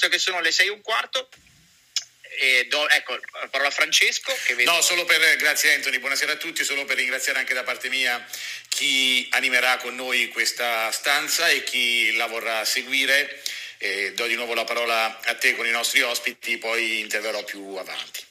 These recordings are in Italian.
visto che sono le 6 e un quarto, e do, ecco, la parola a Francesco. Vedo... No, solo per, grazie Anthony, buonasera a tutti, solo per ringraziare anche da parte mia chi animerà con noi questa stanza e chi la vorrà seguire. Eh, do di nuovo la parola a te con i nostri ospiti, poi interverrò più avanti.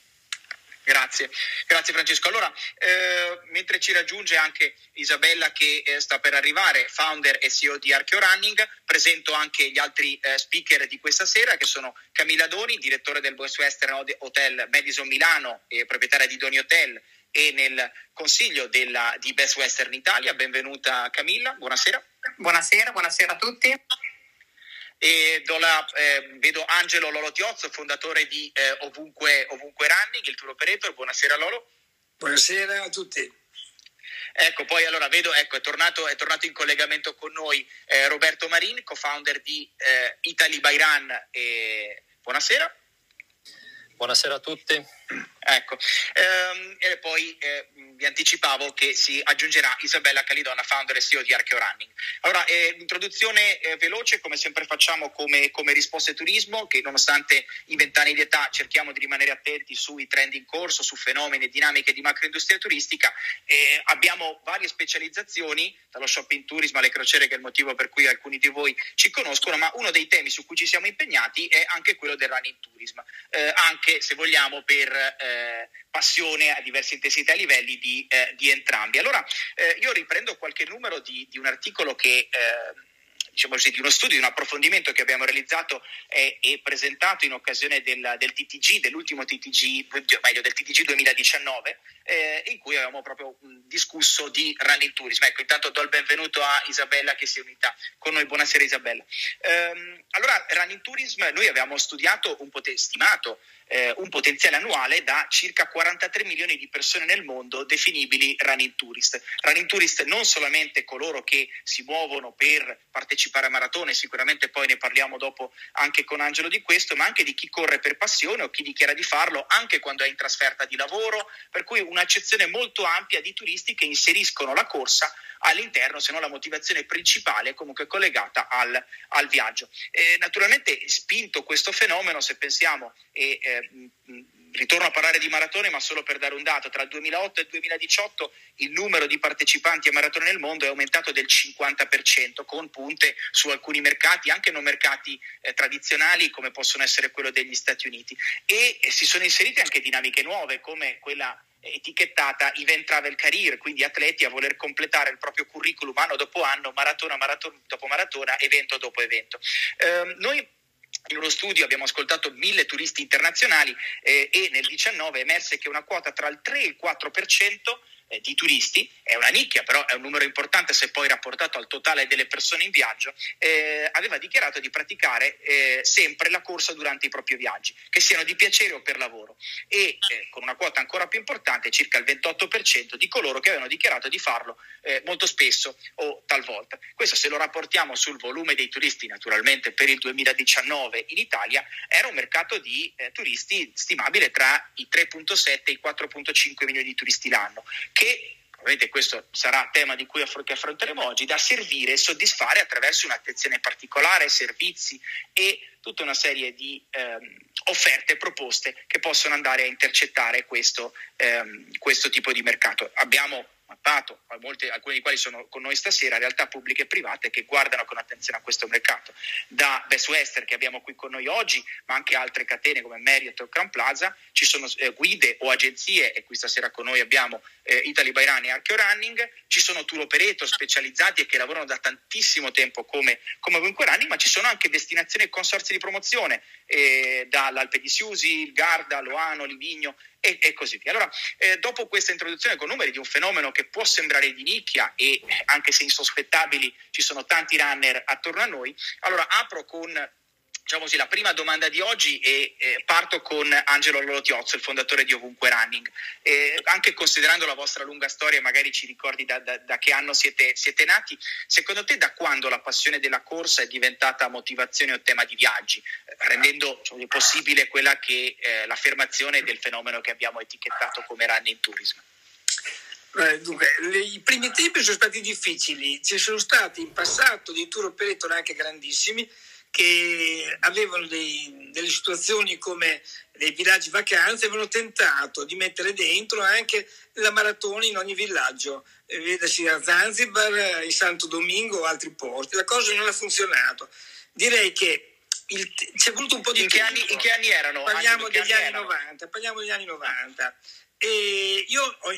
Grazie, grazie Francesco. Allora, eh, mentre ci raggiunge anche Isabella che eh, sta per arrivare, founder e CEO di Archeo Running, presento anche gli altri eh, speaker di questa sera che sono Camilla Doni, direttore del West Western Hotel Madison Milano e proprietaria di Doni Hotel e nel consiglio della, di Best Western Italia. Benvenuta Camilla, buonasera. Buonasera, buonasera a tutti. E la, eh, vedo Angelo Lolo Tiozzo, fondatore di eh, Ovunque, Ovunque Running, il tour operator. Buonasera Lolo. Buonasera a tutti. Ecco, poi allora vedo, ecco, è tornato, è tornato in collegamento con noi eh, Roberto Marin, co-founder di eh, Italy by Run. buonasera. Buonasera a tutti. Ecco, ehm, e poi eh, vi anticipavo che si aggiungerà Isabella Calidona, founder e CEO di Archeo Running. Allora, eh, introduzione eh, veloce, come sempre facciamo come, come risposte turismo, che nonostante i vent'anni di età cerchiamo di rimanere attenti sui trend in corso, su fenomeni e dinamiche di macroindustria turistica. abbiamo varie specializzazioni, dallo shopping tourism alle crociere, che è il motivo per cui alcuni di voi ci conoscono, ma uno dei temi su cui ci siamo impegnati è anche quello del running tourism, eh, anche se vogliamo per eh, passione a diverse intensità e livelli di, eh, di entrambi. Allora eh, io riprendo qualche numero di, di un articolo che eh, diciamo così, di uno studio, di un approfondimento che abbiamo realizzato e, e presentato in occasione del, del, TTG, dell'ultimo TTG, meglio del TTG 2019, eh, in cui avevamo proprio discusso di running tourism. Ecco, intanto do il benvenuto a Isabella che si è unita con noi. Buonasera Isabella. Ehm, allora, running tourism, noi abbiamo studiato un po' stimato eh, un potenziale annuale da circa 43 milioni di persone nel mondo definibili running tourist. Running tourist non solamente coloro che si muovono per partecipare a maratone, sicuramente poi ne parliamo dopo anche con Angelo di questo, ma anche di chi corre per passione o chi dichiara di farlo anche quando è in trasferta di lavoro, per cui un'accezione molto ampia di turisti che inseriscono la corsa all'interno, se non la motivazione principale comunque collegata al, al viaggio. Eh, naturalmente spinto questo fenomeno, se pensiamo, e eh, ritorno a parlare di maratone, ma solo per dare un dato, tra il 2008 e il 2018 il numero di partecipanti a maratone nel mondo è aumentato del 50%, con punte su alcuni mercati, anche non mercati eh, tradizionali come possono essere quello degli Stati Uniti. E eh, si sono inserite anche dinamiche nuove come quella etichettata event travel career, quindi atleti a voler completare il proprio curriculum anno dopo anno, maratona, maratona dopo maratona, evento dopo evento. Eh, noi in uno studio abbiamo ascoltato mille turisti internazionali eh, e nel 19 è emerse che una quota tra il 3 e il 4% eh, di turisti, è una nicchia, però è un numero importante se poi rapportato al totale delle persone in viaggio, eh, aveva dichiarato di praticare eh, sempre la corsa durante i propri viaggi, che siano di piacere o per lavoro, e eh, con una quota ancora più importante, circa il 28% di coloro che avevano dichiarato di farlo eh, molto spesso o talvolta. Questo se lo rapportiamo sul volume dei turisti, naturalmente per il 2019 in Italia, era un mercato di eh, turisti stimabile tra i 3.7 e i 4.5 milioni di turisti l'anno, che ovviamente questo sarà tema di cui che affronteremo oggi, da servire e soddisfare attraverso un'attenzione particolare, servizi e tutta una serie di ehm, offerte e proposte che possono andare a intercettare questo, ehm, questo tipo di mercato. Abbiamo mappato, molte, alcune di quali sono con noi stasera, realtà pubbliche e private che guardano con attenzione a questo mercato. Da Best Western che abbiamo qui con noi oggi, ma anche altre catene come Marriott o Crown Plaza, ci sono eh, guide o agenzie, e qui stasera con noi abbiamo eh, Italy by Run e Archeo Running, ci sono tour operator specializzati e che lavorano da tantissimo tempo come, come Ovunque Running, ma ci sono anche destinazioni e consorzi di promozione, eh, dall'Alpe di Siusi, il Garda, Loano, Livigno e, e così via. Allora, eh, dopo questa introduzione con numeri di un fenomeno che può sembrare di nicchia e anche se insospettabili ci sono tanti runner attorno a noi, allora apro con diciamo così, la prima domanda di oggi e eh, parto con Angelo Lolotiozzo, il fondatore di Ovunque Running. Eh, anche considerando la vostra lunga storia, magari ci ricordi da, da, da che anno siete, siete, nati, secondo te da quando la passione della corsa è diventata motivazione o tema di viaggi, rendendo diciamo, possibile quella che eh, l'affermazione del fenomeno che abbiamo etichettato come running tourism? Eh, dunque, i primi tempi sono stati difficili, ci sono stati in passato dei tour operator anche grandissimi che avevano dei, delle situazioni come dei villaggi vacanze, avevano tentato di mettere dentro anche la maratona in ogni villaggio, eh, vedasi a Zanzibar, in Santo Domingo o altri porti. La cosa non ha funzionato. Direi che il, c'è voluto un po' di in tempo. Che anni, in che anni erano? Parliamo Anche degli anni anni erano? 90, parliamo degli anni 90. E io ho,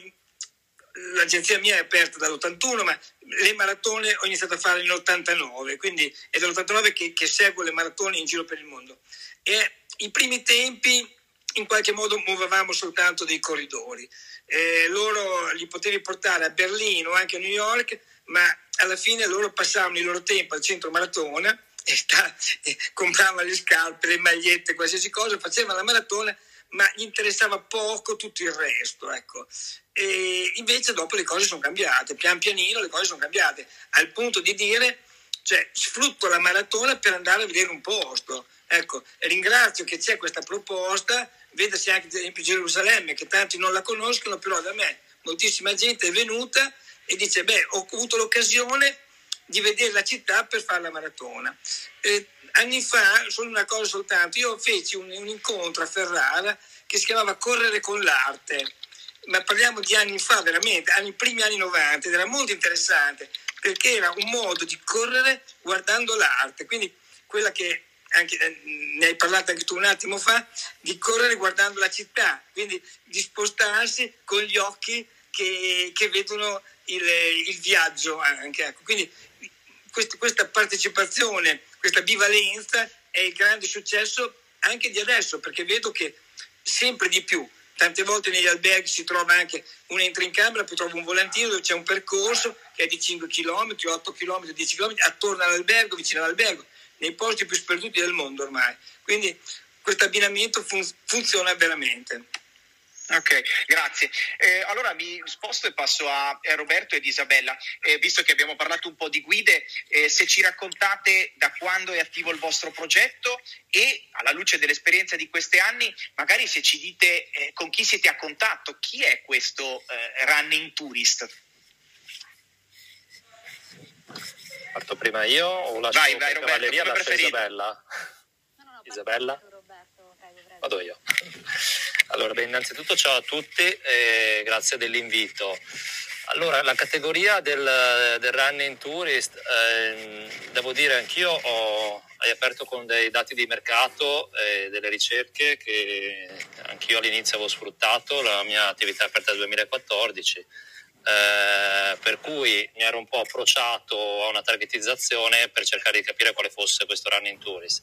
l'agenzia mia è aperta dall'81, ma le maratone ho iniziato a fare nell'89, quindi è dall'89 che, che seguo le maratone in giro per il mondo. E i primi tempi in qualche modo muovevamo soltanto dei corridori. Eh, loro li potevi portare a Berlino anche a New York, ma alla fine loro passavano il loro tempo al centro maratona e, sta, e compravano le scarpe, le magliette, qualsiasi cosa, facevano la maratona, ma gli interessava poco tutto il resto. Ecco. E invece dopo le cose sono cambiate, pian pianino le cose sono cambiate, al punto di dire, cioè, sfrutto la maratona per andare a vedere un posto. Ecco, ringrazio che c'è questa proposta, vedasi anche ad esempio Gerusalemme, che tanti non la conoscono, però da me moltissima gente è venuta e dice, beh, ho avuto l'occasione di vedere la città per fare la maratona. Eh, anni fa, solo una cosa soltanto, io feci un, un incontro a Ferrara che si chiamava Correre con l'arte, ma parliamo di anni fa, veramente, anni, primi anni 90, ed era molto interessante perché era un modo di correre guardando l'arte, quindi quella che anche, eh, ne hai parlato anche tu un attimo fa, di correre guardando la città, quindi di spostarsi con gli occhi che, che vedono il, il, viaggio anche. Ecco. Quindi quest, questa partecipazione, questa bivalenza è il grande successo anche di adesso, perché vedo che sempre di più tante volte negli alberghi si trova anche uno entra in camera, poi trova un volantino dove c'è un percorso che è di 5 km, 8 km, 10 km, attorno all'albergo, vicino all'albergo, nei posti più sperduti del mondo ormai. Quindi questo abbinamento fun- funziona veramente. Ok, grazie. Eh, allora mi sposto e passo a, a Roberto ed Isabella. Eh, visto che abbiamo parlato un po' di guide, eh, se ci raccontate da quando è attivo il vostro progetto e alla luce dell'esperienza di questi anni, magari se ci dite eh, con chi siete a contatto, chi è questo eh, running tourist? Parto prima io o lascio Vai, vai, Roberto, cavalleria come lascio. Isabella? No, no, no, Isabella? Roberto. Prego, prego. Vado io. Allora, beh, innanzitutto ciao a tutti e grazie dell'invito. Allora, la categoria del, del running tourist, ehm, devo dire anch'io ho hai aperto con dei dati di mercato e delle ricerche che anch'io all'inizio avevo sfruttato, la mia attività è aperta nel 2014, eh, per cui mi ero un po' approcciato a una targetizzazione per cercare di capire quale fosse questo running tourist.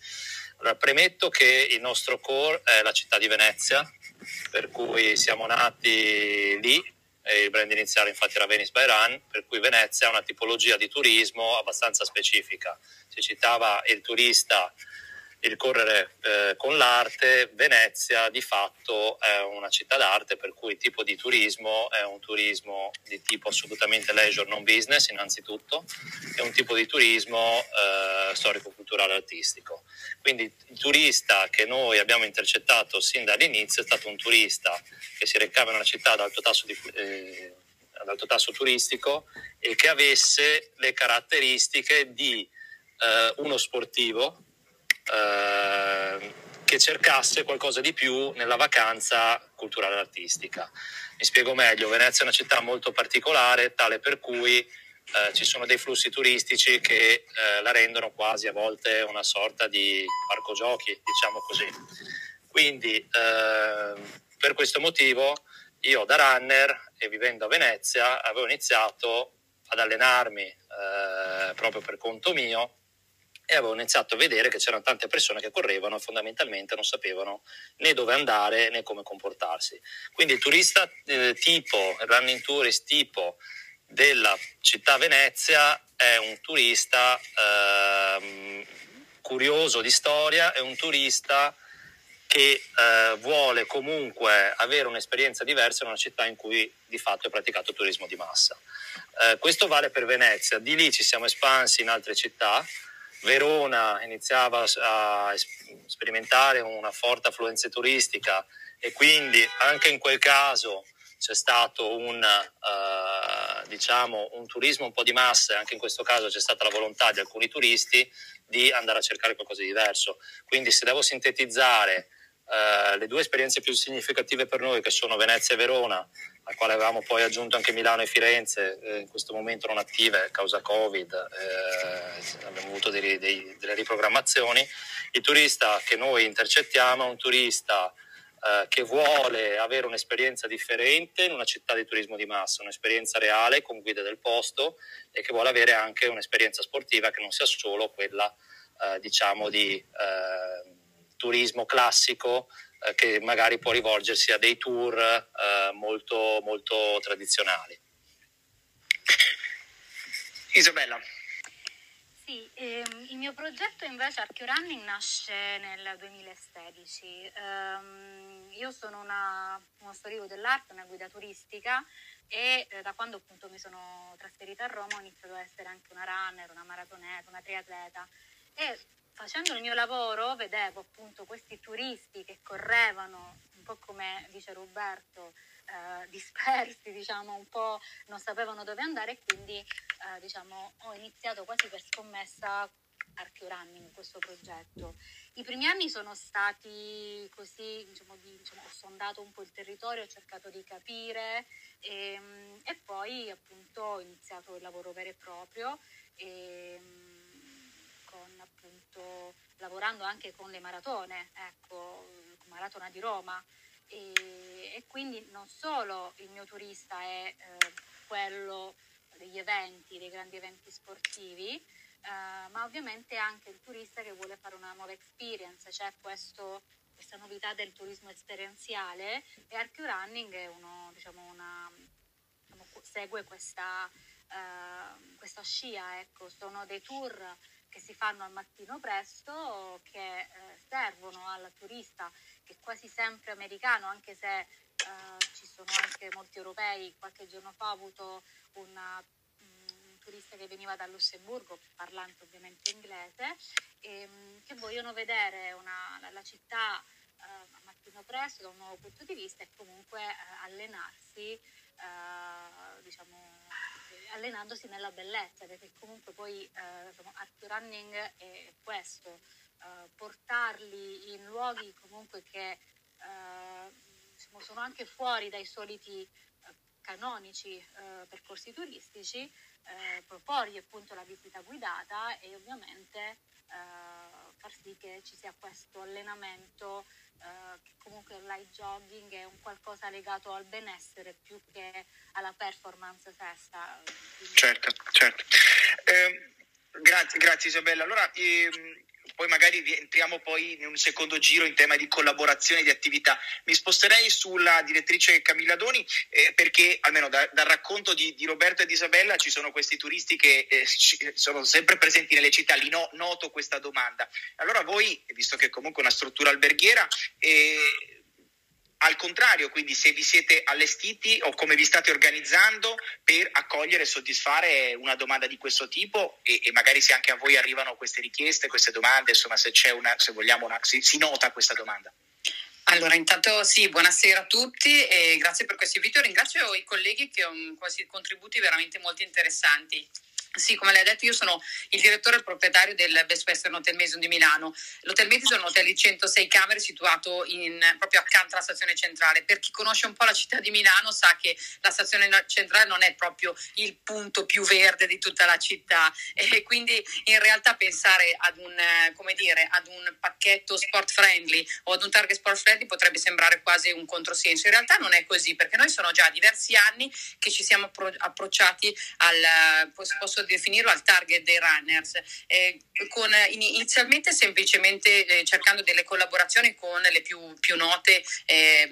Allora, premetto che il nostro core è la città di Venezia, per cui siamo nati lì, il brand iniziale infatti era Venice by Run, per cui Venezia ha una tipologia di turismo abbastanza specifica. Si citava il turista, il correre eh, con l'arte, Venezia di fatto è una città d'arte, per cui il tipo di turismo è un turismo di tipo assolutamente leisure, non business innanzitutto, è un tipo di turismo eh, storico-culturale artistico. Quindi il turista che noi abbiamo intercettato sin dall'inizio è stato un turista che si recava in una città ad alto tasso, di, eh, ad alto tasso turistico e che avesse le caratteristiche di eh, uno sportivo eh, che cercasse qualcosa di più nella vacanza culturale e artistica. Mi spiego meglio, Venezia è una città molto particolare, tale per cui eh, ci sono dei flussi turistici che eh, la rendono quasi a volte una sorta di parco giochi, diciamo così. Quindi eh, per questo motivo io da runner e vivendo a Venezia avevo iniziato ad allenarmi eh, proprio per conto mio e avevo iniziato a vedere che c'erano tante persone che correvano e fondamentalmente non sapevano né dove andare né come comportarsi. Quindi il turista eh, tipo, il running tourist tipo della città Venezia è un turista ehm, curioso di storia, è un turista che eh, vuole comunque avere un'esperienza diversa in una città in cui di fatto è praticato turismo di massa. Eh, questo vale per Venezia, di lì ci siamo espansi in altre città. Verona iniziava a sperimentare una forte affluenza turistica e quindi anche in quel caso c'è stato un, uh, diciamo, un turismo un po' di massa e anche in questo caso c'è stata la volontà di alcuni turisti di andare a cercare qualcosa di diverso. Quindi se devo sintetizzare uh, le due esperienze più significative per noi che sono Venezia e Verona, al quale avevamo poi aggiunto anche Milano e Firenze, eh, in questo momento non attive causa Covid, eh, abbiamo avuto dei, dei, delle riprogrammazioni, il turista che noi intercettiamo è un turista eh, che vuole avere un'esperienza differente in una città di turismo di massa, un'esperienza reale con guide del posto e che vuole avere anche un'esperienza sportiva che non sia solo quella eh, diciamo di eh, turismo classico eh, che magari può rivolgersi a dei tour eh, molto, molto tradizionali. Isabella. Sì, ehm, il mio progetto invece Archeo nasce nel 2016. Um, io sono una, uno storico dell'arte, una guida turistica e eh, da quando appunto mi sono trasferita a Roma ho iniziato ad essere anche una runner, una maratoneta, una triatleta e facendo il mio lavoro vedevo appunto questi turisti che correvano, un po' come dice Roberto, eh, dispersi, diciamo, un po' non sapevano dove andare e quindi eh, diciamo, ho iniziato quasi per scommessa Archeo Running questo progetto. I primi anni sono stati così, diciamo, di, diciamo, ho sondato un po' il territorio, ho cercato di capire e, ehm, e poi appunto ho iniziato il lavoro vero e proprio e, ehm, con appunto lavorando anche con le maratone, ecco, Maratona di Roma e, e quindi non solo il mio turista è eh, quello degli eventi, dei grandi eventi sportivi, eh, ma ovviamente anche il turista che vuole fare una nuova experience, c'è questo, questa novità del turismo esperienziale e Archeo Running è uno, diciamo, una, diciamo, segue questa, eh, questa scia, ecco. sono dei tour che si fanno al mattino presto che eh, servono al turista che è quasi sempre americano, anche se uh, ci sono anche molti europei. Qualche giorno fa ho avuto una, un turista che veniva da Lussemburgo, parlante ovviamente inglese, e, um, che vogliono vedere una, la, la, città uh, a mattino presto da un nuovo punto di vista e comunque uh, allenarsi, diciamo, allenandosi nella bellezza, perché comunque poi eh, art running è questo, eh, portarli in luoghi comunque che eh, diciamo, sono anche fuori dai soliti eh, canonici eh, percorsi turistici, eh, proporgli appunto la visita guidata e ovviamente far sì che ci sia questo allenamento che comunque il light jogging è un qualcosa legato al benessere più che alla performance stessa. Quindi... Certo, certo. Eh, grazie, grazie Isabella. Allora, ehm, poi magari entriamo poi in un secondo giro in tema di collaborazione di attività. Mi sposterei sulla direttrice Camilla Doni eh, perché almeno da, dal racconto di, di, Roberto e di Isabella ci sono questi turisti che eh, sono sempre presenti nelle città, lì no, noto questa domanda. Allora voi, visto che comunque è una struttura alberghiera, eh, al contrario, quindi se vi siete allestiti o come vi state organizzando per accogliere e soddisfare una domanda di questo tipo e, e magari se anche a voi arrivano queste richieste, queste domande, insomma se c'è una, se vogliamo, una, si, si nota questa domanda. Allora, intanto sì, buonasera a tutti e grazie per questo invito. Ringrazio i colleghi che hanno quasi contributi veramente molto interessanti. Sì, come lei ha detto, io sono il direttore e il proprietario del Best Western Hotel Mason di Milano. L'Hotel Mason è un hotel di 106 camere situato in, proprio accanto alla stazione centrale. Per chi conosce un po' la città di Milano sa che la stazione centrale non è proprio il punto più verde di tutta la città e quindi in realtà pensare ad un, dire, ad un pacchetto sport friendly o ad un target sport friendly potrebbe sembrare quasi un controsenso. In realtà non è così perché noi sono già diversi anni che ci siamo approcciati al, posso definirlo al target dei runners, eh, con, inizialmente semplicemente eh, cercando delle collaborazioni con le più, più note eh,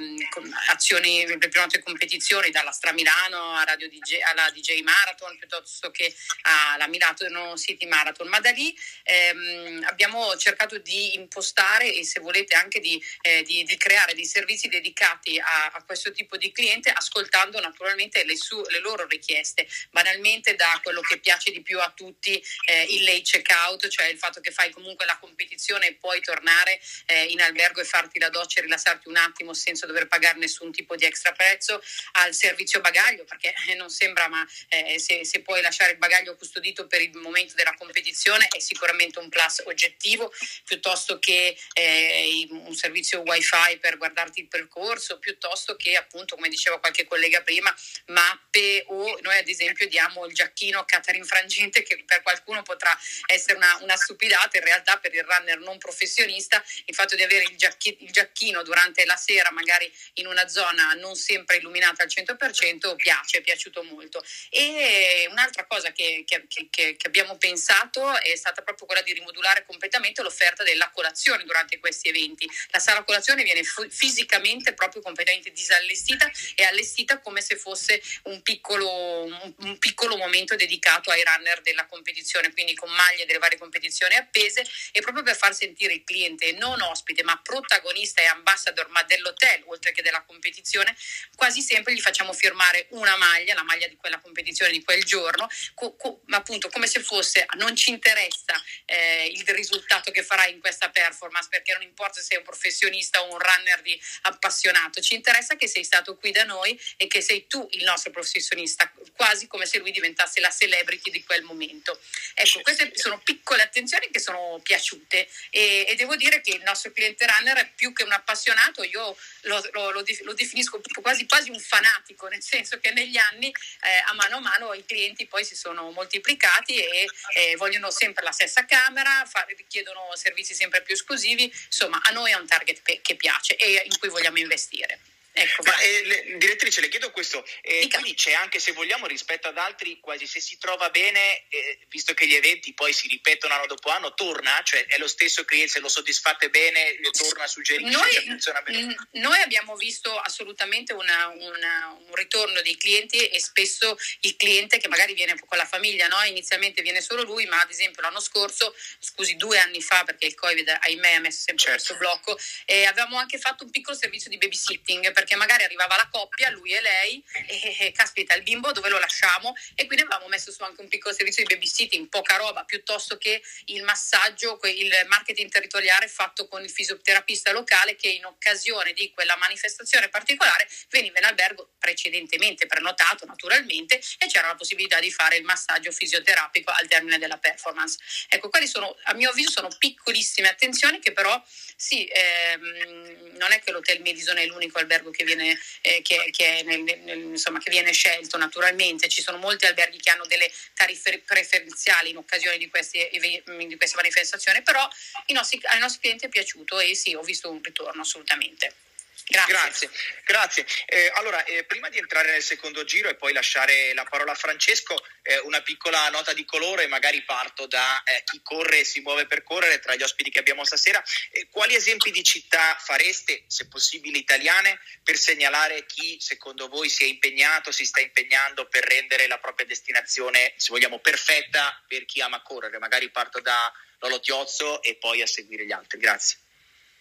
azioni, le più note competizioni, dalla Stramilano a Radio DJ, alla DJ Marathon piuttosto che alla Milano City Marathon, ma da lì ehm, abbiamo cercato di impostare e se volete anche di, eh, di, di creare dei servizi dedicati a, a, questo tipo di cliente ascoltando naturalmente le, su, le loro richieste, banalmente da quello che piace di più a tutti eh, il late checkout, cioè il fatto che fai comunque la competizione e puoi tornare eh, in albergo e farti la doccia e rilassarti un attimo senza dover pagare nessun tipo di extra prezzo, al servizio bagaglio, perché eh, non sembra, ma eh, se, se, puoi lasciare il bagaglio custodito per il momento della competizione è sicuramente un plus oggettivo, piuttosto che eh, un servizio wifi per guardarti il percorso, piuttosto che appunto, come diceva qualche collega prima, mappe o noi ad esempio diamo il giacchino Catarin Frangente che per qualcuno potrà essere una, una stupidata, in realtà per il runner non professionista il fatto di avere il, giacchi, il giacchino durante la sera magari in una zona non sempre illuminata al 100% piace, è piaciuto molto. E un'altra cosa che, che, che, che abbiamo pensato è stata proprio quella di rimodulare completamente l'offerta della colazione durante questi eventi. La sala colazione viene f- fisicamente proprio completamente disallestita e allestita come se fosse un piccolo, un, un piccolo momento dedicato ai runner della competizione, quindi con maglie delle varie competizioni appese e proprio per far sentire il cliente non ospite ma protagonista e ambassador ma dell'hotel oltre che della competizione, quasi sempre gli facciamo firmare una maglia, la maglia di quella competizione di quel giorno, co- co- appunto come se fosse non ci interessa eh, il risultato che farai in questa performance perché non importa se sei un professionista o un runner di appassionato, ci interessa che sei stato qui da noi e che sei tu il nostro professionista, quasi come se lui diventasse la celebrity di quel momento. Ecco, queste sono piccole attenzioni che sono piaciute e, e devo dire che il nostro cliente runner è più che un appassionato, io lo, lo, lo, lo definisco quasi, quasi, un fanatico, nel senso che negli anni eh, a mano a mano i clienti poi si sono moltiplicati e eh, vogliono sempre la stessa camera, fa, richiedono servizi sempre più esclusivi, insomma a noi è un target che piace e in cui vogliamo investire. Ecco, Ma eh, le, direttrice, le chiedo questo, eh, quindi c'è anche se vogliamo rispetto ad altri, quasi se si trova bene, eh, visto che gli eventi poi si ripetono anno dopo anno, torna? Cioè è lo stesso cliente, se lo soddisfate bene, torna, suggerisce, noi, cioè, funziona bene? Noi abbiamo visto assolutamente una, una, un ritorno dei clienti e spesso il cliente che magari viene con la famiglia, no? inizialmente viene solo lui, ma ad esempio l'anno scorso, scusi due anni fa perché il Covid ahimè ha messo sempre certo. questo blocco, eh, avevamo anche fatto un piccolo servizio di babysitting perché magari arrivava la coppia, lui e lei, e, e caspita, il bimbo dove lo lasciamo? E quindi avevamo messo su anche un piccolo servizio di babysitting, poca roba, piuttosto che il massaggio, il marketing territoriale fatto con il fisioterapista locale che in occasione di quella manifestazione particolare veniva in albergo precedentemente prenotato naturalmente e c'era la possibilità di fare il massaggio fisioterapico al termine della performance. Ecco, quali sono, a mio avviso, sono piccolissime attenzioni che però sì, ehm, non è che l'Hotel Madison è l'unico albergo che viene, eh, che, che, nel, nel, insomma, che viene, scelto naturalmente, ci sono molti alberghi che hanno delle tariffe preferenziali in occasione di queste, di queste manifestazioni, però nostri, ai nostri clienti è piaciuto e sì, ho visto un ritorno assolutamente. Grazie. Grazie. Grazie. Eh, allora, eh, prima di entrare nel secondo giro e poi lasciare la parola a Francesco, eh, una piccola nota di colore, magari parto da eh, chi corre e si muove per correre tra gli ospiti che abbiamo stasera. Eh, quali esempi di città fareste, se possibile italiane, per segnalare chi secondo voi si è impegnato, si sta impegnando per rendere la propria destinazione, se vogliamo, perfetta per chi ama correre? Magari parto da Lolo Tiozzo e poi a seguire gli altri. Grazie.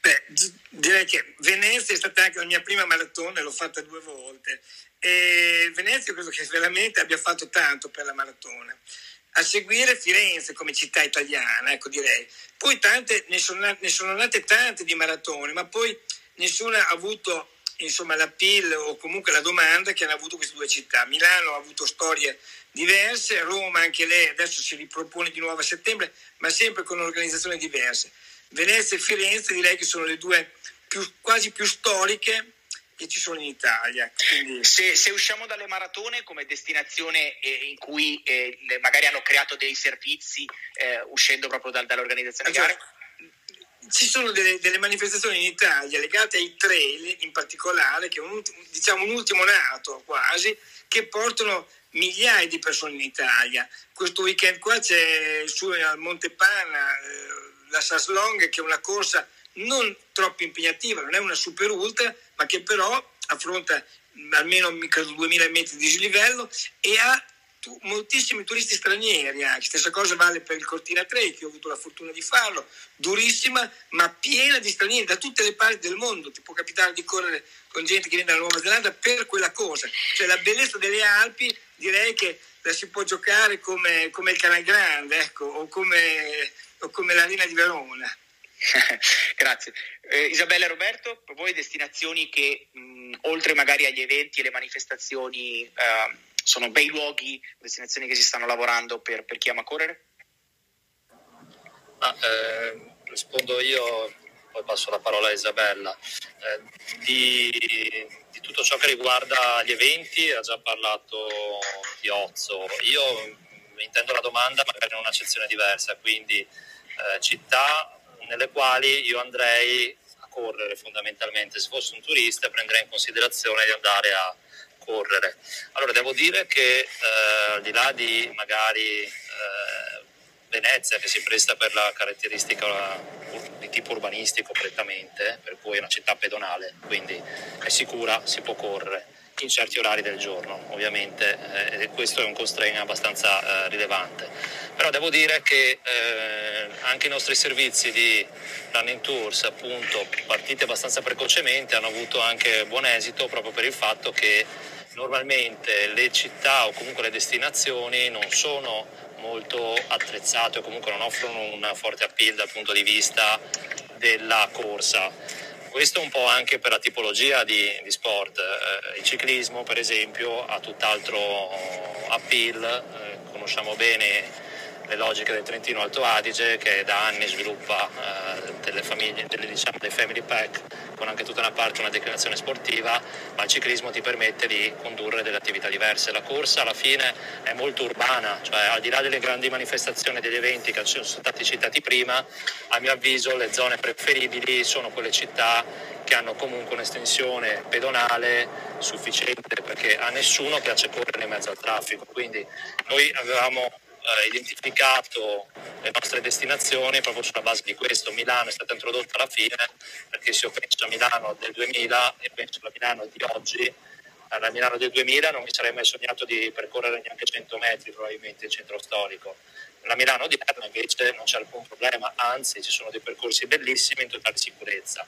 Beh, direi che Venezia è stata anche la mia prima maratona, l'ho fatta due volte. E Venezia credo che veramente abbia fatto tanto per la maratona. A seguire Firenze come città italiana, ecco direi. Poi tante, ne, sono, ne sono nate tante di maratone, ma poi nessuna ha avuto insomma, la PIL o comunque la domanda che hanno avuto queste due città. Milano ha avuto storie diverse, Roma anche lei adesso si ripropone di nuovo a settembre, ma sempre con organizzazioni diverse. Venezia e Firenze direi che sono le due più, quasi più storiche che ci sono in Italia. Quindi... Se, se, usciamo dalle maratone come destinazione eh, in cui eh, magari hanno creato dei servizi eh, uscendo proprio dal, dall'organizzazione di gare? Ci sono delle, delle, manifestazioni in Italia legate ai trail in particolare, che è un, diciamo un ultimo nato quasi, che portano migliaia di persone in Italia. Questo weekend qua c'è su al Monte Pana eh, la Saslong che è una corsa non troppo impegnativa, non è una super ultra, ma che però affronta almeno 2000 metri di dislivello e ha moltissimi turisti stranieri anche. Stessa cosa vale per il Cortina 3, che ho avuto la fortuna di farlo, durissima, ma piena di stranieri da tutte le parti del mondo. Ti può capitare di correre con gente che viene dalla Nuova Zelanda per quella cosa. Cioè la bellezza delle Alpi direi che la si può giocare come, come il Canal Grande, ecco, o come, o come l'Arena di Verona. Grazie. Eh, Isabella e Roberto, per voi destinazioni che mh, oltre magari agli eventi e le manifestazioni eh, sono bei luoghi, destinazioni che si stanno lavorando per, per chi ama correre? Ah, eh, rispondo io, poi passo la parola a Isabella. Eh, di, di, tutto ciò che riguarda gli eventi ha già parlato Piozzo. Io intendo la domanda magari in un'accezione diversa, quindi eh, città nelle quali io andrei a correre fondamentalmente. Se fossi un turista prenderei in considerazione di andare a correre. Allora devo dire che eh, al di là di magari eh, Venezia che si presta per la caratteristica di tipo urbanistico prettamente, per cui è una città pedonale, quindi è sicura, si può correre in certi orari del giorno, ovviamente eh, questo è un constraint abbastanza eh, rilevante. Però devo dire che eh, anche i nostri servizi di running tours, appunto, partiti abbastanza precocemente, hanno avuto anche buon esito proprio per il fatto che normalmente le città o comunque le destinazioni non sono molto attrezzate o comunque non offrono un forte appeal dal punto di vista della corsa questo un po' anche per la tipologia di, di sport. Eh, il ciclismo, per esempio, ha tutt'altro appeal, eh, conosciamo bene le logiche del Trentino Alto Adige che da anni sviluppa eh, delle famiglie, delle, diciamo, dei family pack con anche tutta una parte, una declinazione sportiva, ma il ciclismo ti permette di condurre delle attività diverse. La corsa alla fine è molto urbana, cioè al di là delle grandi manifestazioni e degli eventi che sono stati citati prima, a mio avviso le zone preferibili sono quelle città che hanno comunque un'estensione pedonale sufficiente perché a nessuno piace correre in mezzo al traffico. Quindi noi avevamo eh, identificato le nostre destinazioni proprio sulla base di questo. Milano è stata introdotta alla fine perché se io penso a Milano del 2000 e penso alla Milano di oggi, alla Milano del 2000 non mi sarei mai sognato di percorrere neanche 100 metri probabilmente il centro storico la Milano odierna invece non c'è alcun problema, anzi ci sono dei percorsi bellissimi in totale sicurezza.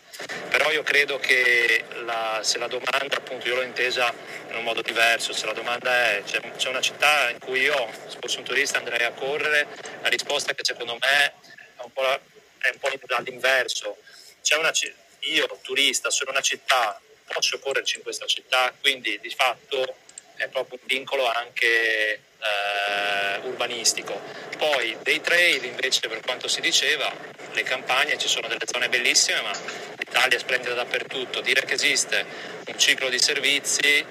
Però io credo che la, se la domanda, appunto io l'ho intesa in un modo diverso, se la domanda è c'è, c'è una città in cui io, se fossi un turista, andrei a correre, la risposta che secondo me è un po', la, è un po all'inverso. Una, io turista sono una città, posso correrci in questa città, quindi di fatto è proprio un vincolo anche eh, urbanistico. Poi dei trail invece per quanto si diceva, le campagne ci sono delle zone bellissime ma l'Italia è splendida dappertutto. Dire che esiste un ciclo di servizi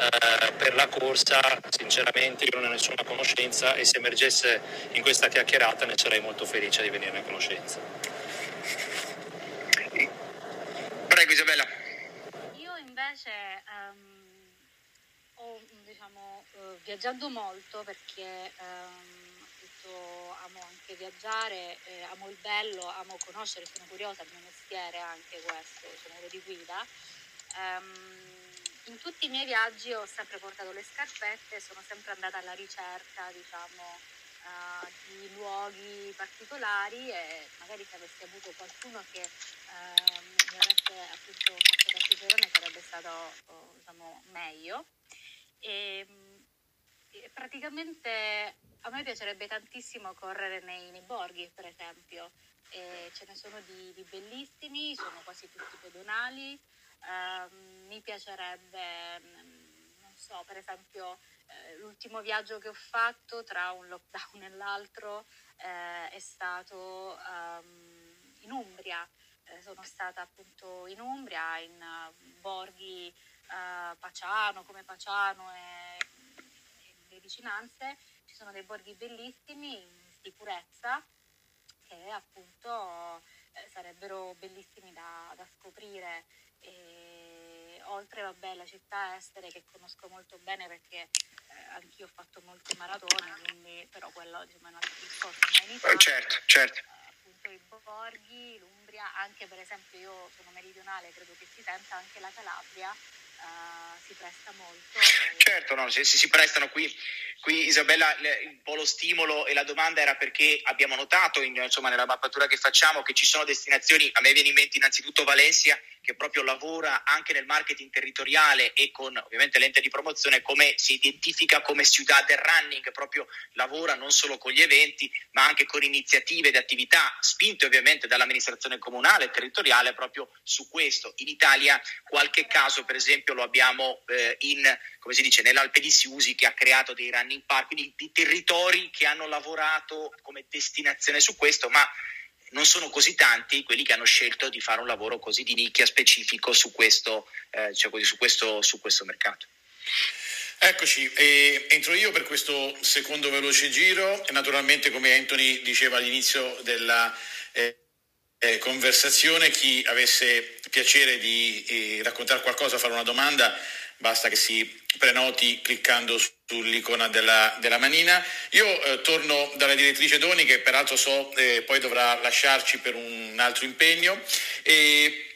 eh, per la corsa sinceramente io non ho nessuna conoscenza e se emergesse in questa chiacchierata ne sarei molto felice di venirne a conoscenza. Prego Isabella. Io invece um ho diciamo, eh, viaggiato molto perché ehm, appunto, amo anche viaggiare, eh, amo il bello, amo conoscere, sono curiosa, il mio mestiere anche questo, sono di guida. Um, in tutti i miei viaggi ho sempre portato le scarpette, sono sempre andata alla ricerca, diciamo, uh, di luoghi particolari e magari se avessi avuto qualcuno che uh, mi avesse appunto fatto da cicerone sarebbe stato uh, diciamo, meglio. E, e praticamente a me piacerebbe tantissimo correre nei, nei borghi, per esempio. E ce ne sono di, di, bellissimi, sono quasi tutti pedonali. Uh, mi piacerebbe, non so, per esempio, eh, l'ultimo viaggio che ho fatto tra un lockdown e l'altro eh, è stato um, in Umbria. Eh, sono stata appunto in Umbria, in uh, borghi uh, Paciano, come Paciano e, le vicinanze, ci sono dei borghi bellissimi in sicurezza che appunto eh, sarebbero bellissimi da, da scoprire. E, oltre vabbè, la città estere che conosco molto bene perché eh, anch'io ho fatto molte maratone, quindi però quello diciamo, è un altro discorso. Ma in Italia, certo, certo. Eh, appunto i borghi, l'Umbria, anche per esempio io sono meridionale, credo che si senta anche la Calabria uh, si presta molto. Certo, no, si, si prestano qui Qui Isabella, un po' lo stimolo e la domanda era perché abbiamo notato in, insomma, nella mappatura che facciamo che ci sono destinazioni, a me viene in mente innanzitutto Valencia, che proprio lavora anche nel marketing territoriale e con ovviamente l'ente di promozione, come si identifica come ciudad del running, proprio lavora non solo con gli eventi, ma anche con iniziative ed attività spinte ovviamente dall'amministrazione comunale e territoriale proprio su questo. In Italia qualche caso, per esempio, lo abbiamo eh, in, come si dice, nell'Alpe di Siusi che ha creato dei running park, quindi di territori che hanno lavorato come destinazione su questo, ma non sono così tanti quelli che hanno scelto di fare un lavoro così di nicchia specifico su questo, eh, cioè su questo, su questo mercato. Eccoci, eh, entro io per questo secondo veloce giro e naturalmente come Anthony diceva all'inizio della eh, eh, conversazione, chi avesse piacere di eh, raccontare qualcosa, fare una domanda, basta che si prenoti cliccando sull'icona della, della manina. Io eh, torno dalla direttrice Doni che peraltro so eh, poi dovrà lasciarci per un altro impegno e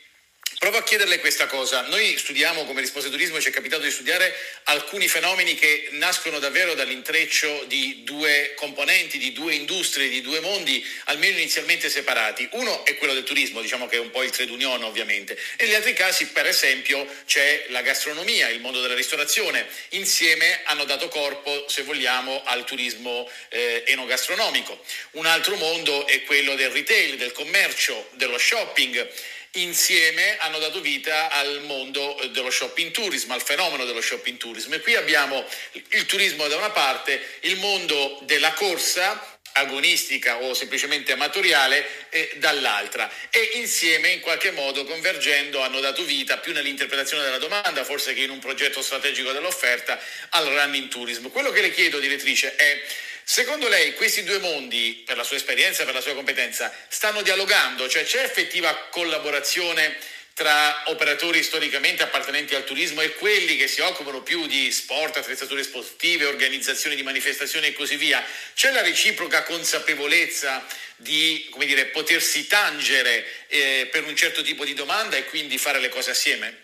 Provo a chiederle questa cosa. Noi studiamo come risposta turismo, ci è capitato di studiare alcuni fenomeni che nascono davvero dall'intreccio di due componenti, di due industrie, di due mondi, almeno inizialmente separati. Uno è quello del turismo, diciamo che è un po' il trade union ovviamente. E negli altri casi, per esempio, c'è la gastronomia, il mondo della ristorazione. Insieme hanno dato corpo, se vogliamo, al turismo eh, enogastronomico. Un altro mondo è quello del retail, del commercio, dello shopping insieme hanno dato vita al mondo dello shopping tourism, al fenomeno dello shopping tourism. E qui abbiamo il turismo da una parte, il mondo della corsa agonistica o semplicemente amatoriale eh, dall'altra e insieme in qualche modo convergendo hanno dato vita più nell'interpretazione della domanda forse che in un progetto strategico dell'offerta al running tourism. Quello che le chiedo direttrice è Secondo lei questi due mondi, per la sua esperienza, per la sua competenza, stanno dialogando? Cioè c'è effettiva collaborazione tra operatori storicamente appartenenti al turismo e quelli che si occupano più di sport, attrezzature sportive, organizzazioni di manifestazioni e così via? C'è la reciproca consapevolezza di come dire, potersi tangere eh, per un certo tipo di domanda e quindi fare le cose assieme?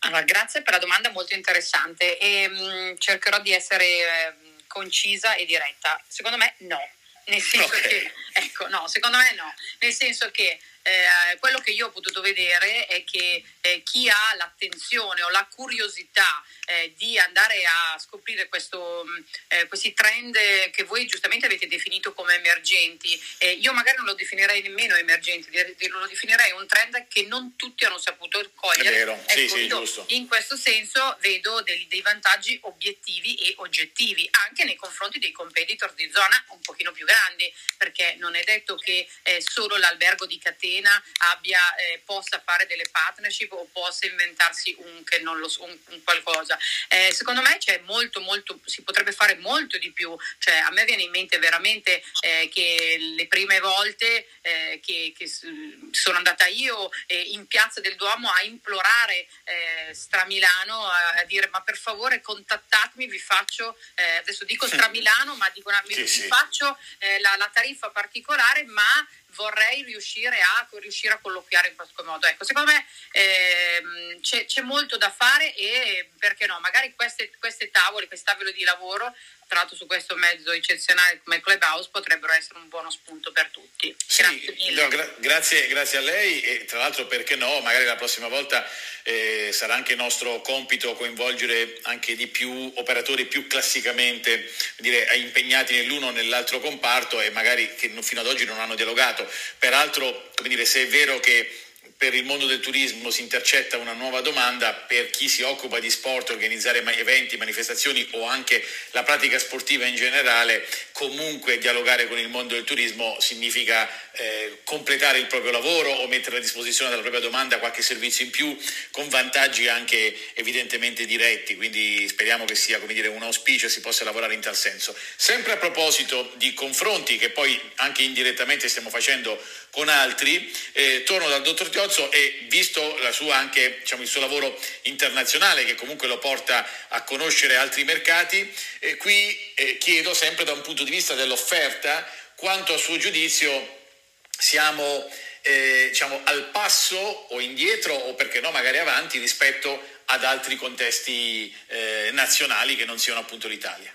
Allora, grazie per la domanda molto interessante e mh, mm, cercherò di essere... Eh, concisa e diretta? Secondo me no. Nel senso okay. che, ecco, no, secondo me no. Nel senso che eh, quello che io ho potuto vedere è che eh, chi ha l'attenzione o la curiosità eh, di andare a scoprire questo, mm, eh, questi trend che voi giustamente avete definito come emergenti, io magari non lo definirei nemmeno emergenti, lo definirei un trend che non tutti hanno saputo cogliere. È vero, ecco, sì, sì, giusto. In questo senso vedo dei, dei, vantaggi obiettivi e oggettivi anche nei confronti dei competitor di zona un pochino più grandi, perché non è detto che eh, solo l'albergo di catena Catena abbia, eh, possa fare delle partnership o possa inventarsi un, so, un, un qualcosa. Eh, secondo me c'è molto, molto, si potrebbe fare molto di più. Cioè, a me viene in mente veramente eh, che le prime volte eh, che, che, sono andata io eh, in piazza del Duomo a implorare eh, Stramilano a, a, dire ma per favore contattatemi, vi faccio, adesso dico Stramilano, ma dico una, sì, vi, sì. faccio la, la tariffa particolare, ma vorrei riuscire a, riuscire a colloquiare in questo modo. Ecco, secondo me ehm, c'è, c'è, molto da fare e perché no, magari queste, queste tavole, questi tavoli di lavoro tra l'altro su questo mezzo eccezionale come Clubhouse potrebbero essere un buono spunto per tutti. Sì, grazie, mille. No, gra- grazie, grazie, a lei e tra l'altro perché no, magari la prossima volta eh, sarà anche nostro compito coinvolgere anche di più operatori più classicamente dire, impegnati nell'uno o nell'altro comparto e magari che fino ad oggi non hanno dialogato. Peraltro, come dire, se è vero che per il mondo del turismo si intercetta una nuova domanda per chi si occupa di sport, organizzare eventi, manifestazioni o anche la pratica sportiva in generale, comunque dialogare con il mondo del turismo significa eh, completare il proprio lavoro o mettere a disposizione della propria domanda qualche servizio in più con vantaggi anche evidentemente diretti, quindi speriamo che sia dire, un auspicio e si possa lavorare in tal senso. Sempre a proposito di confronti che poi anche indirettamente stiamo facendo con altri, eh, torno dal dottor Tiozzo e visto anche, diciamo, il suo lavoro internazionale che comunque lo porta a conoscere altri mercati, eh, qui eh, chiedo sempre da un punto di vista dell'offerta quanto a suo giudizio siamo eh, diciamo, al passo o indietro o perché no magari avanti rispetto ad altri contesti eh, nazionali che non siano appunto l'Italia?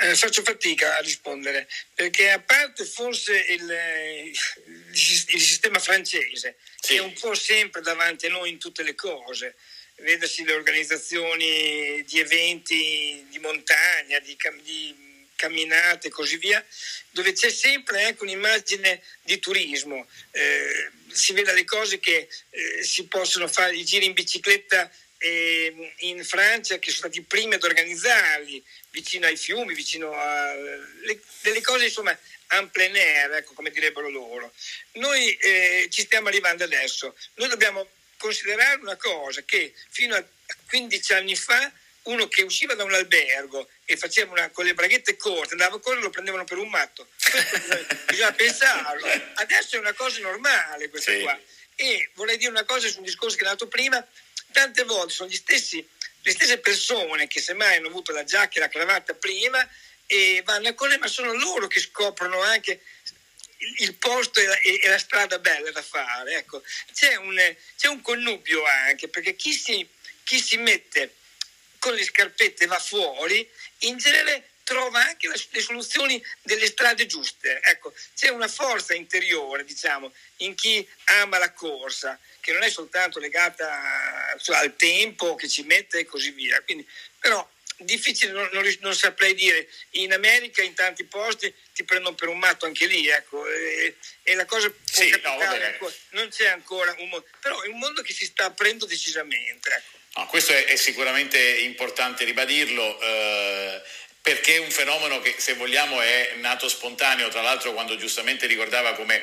Eh, faccio fatica a rispondere perché a parte forse il, il sistema francese sì. che è un po' sempre davanti a noi in tutte le cose, vedasi le organizzazioni di eventi di montagna, di, di camminate e così via, dove c'è sempre anche un'immagine di turismo. Eh, si vede le cose che eh, si possono fare, i giri in bicicletta eh, in Francia che sono stati i primi ad organizzarli, vicino ai fiumi, vicino a le, delle cose insomma en plein air, ecco, come direbbero loro. Noi eh, ci stiamo arrivando adesso, noi dobbiamo considerare una cosa che fino a 15 anni fa uno che usciva da un albergo e faceva una, con le braghette corte, andava a correre lo prendevano per un matto. bisogna pensarlo. Adesso è una cosa normale questa sì. qua. E vorrei dire una cosa su un discorso che è nato prima, tante volte sono gli stessi, le stesse persone che semmai hanno avuto la giacca e la cravatta prima e vanno a correre, ma sono loro che scoprono anche il posto e la, e la strada bella da fare. Ecco. C'è, un, c'è un connubio anche, perché chi si, chi si mette con le scarpette va fuori, in genere trova anche le soluzioni delle strade giuste. Ecco, c'è una forza interiore, diciamo, in chi ama la corsa, che non è soltanto legata cioè, al tempo che ci mette e così via. Quindi, però difficile, non, non, non, saprei dire. In America, in tanti posti, ti prendono per un matto anche lì, ecco. E, e la cosa può sì, capitare, no, non c'è ancora un mondo, però è un mondo che si sta aprendo decisamente, ecco. No, questo è, è, sicuramente importante ribadirlo. Eh, perché è un fenomeno che se vogliamo è nato spontaneo, tra l'altro quando giustamente ricordava come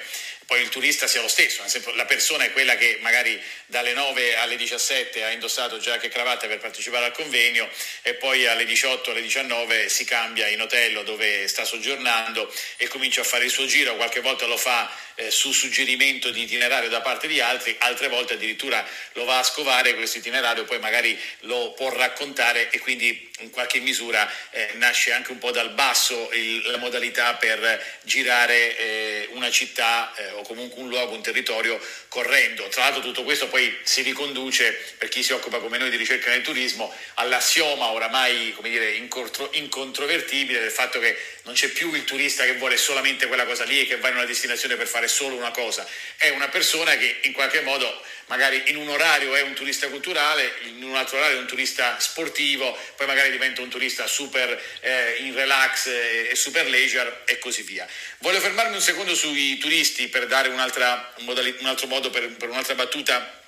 poi il turista sia lo stesso, la persona è quella che magari dalle 9 alle 17 ha indossato giacca e cravatta per partecipare al convegno e poi alle 18 alle 19 si cambia in hotel dove sta soggiornando e comincia a fare il suo giro, qualche volta lo fa eh, su suggerimento di itinerario da parte di altri, altre volte addirittura lo va a scovare questo itinerario, poi magari lo può raccontare e quindi in qualche misura eh, nasce anche un po' dal basso il, la modalità per girare eh, una città eh, o comunque un luogo, un territorio correndo. Tra l'altro tutto questo poi si riconduce, per chi si occupa come noi di ricerca nel turismo, all'assioma oramai come dire, incontro, incontrovertibile del fatto che non c'è più il turista che vuole solamente quella cosa lì e che va in una destinazione per fare solo una cosa, è una persona che in qualche modo magari in un orario è un turista culturale, in un altro orario è un turista sportivo, poi magari diventa un turista super eh, in relax e, e, super leisure e così via. Voglio fermarmi un secondo sui turisti per dare un altro modo per, per un'altra battuta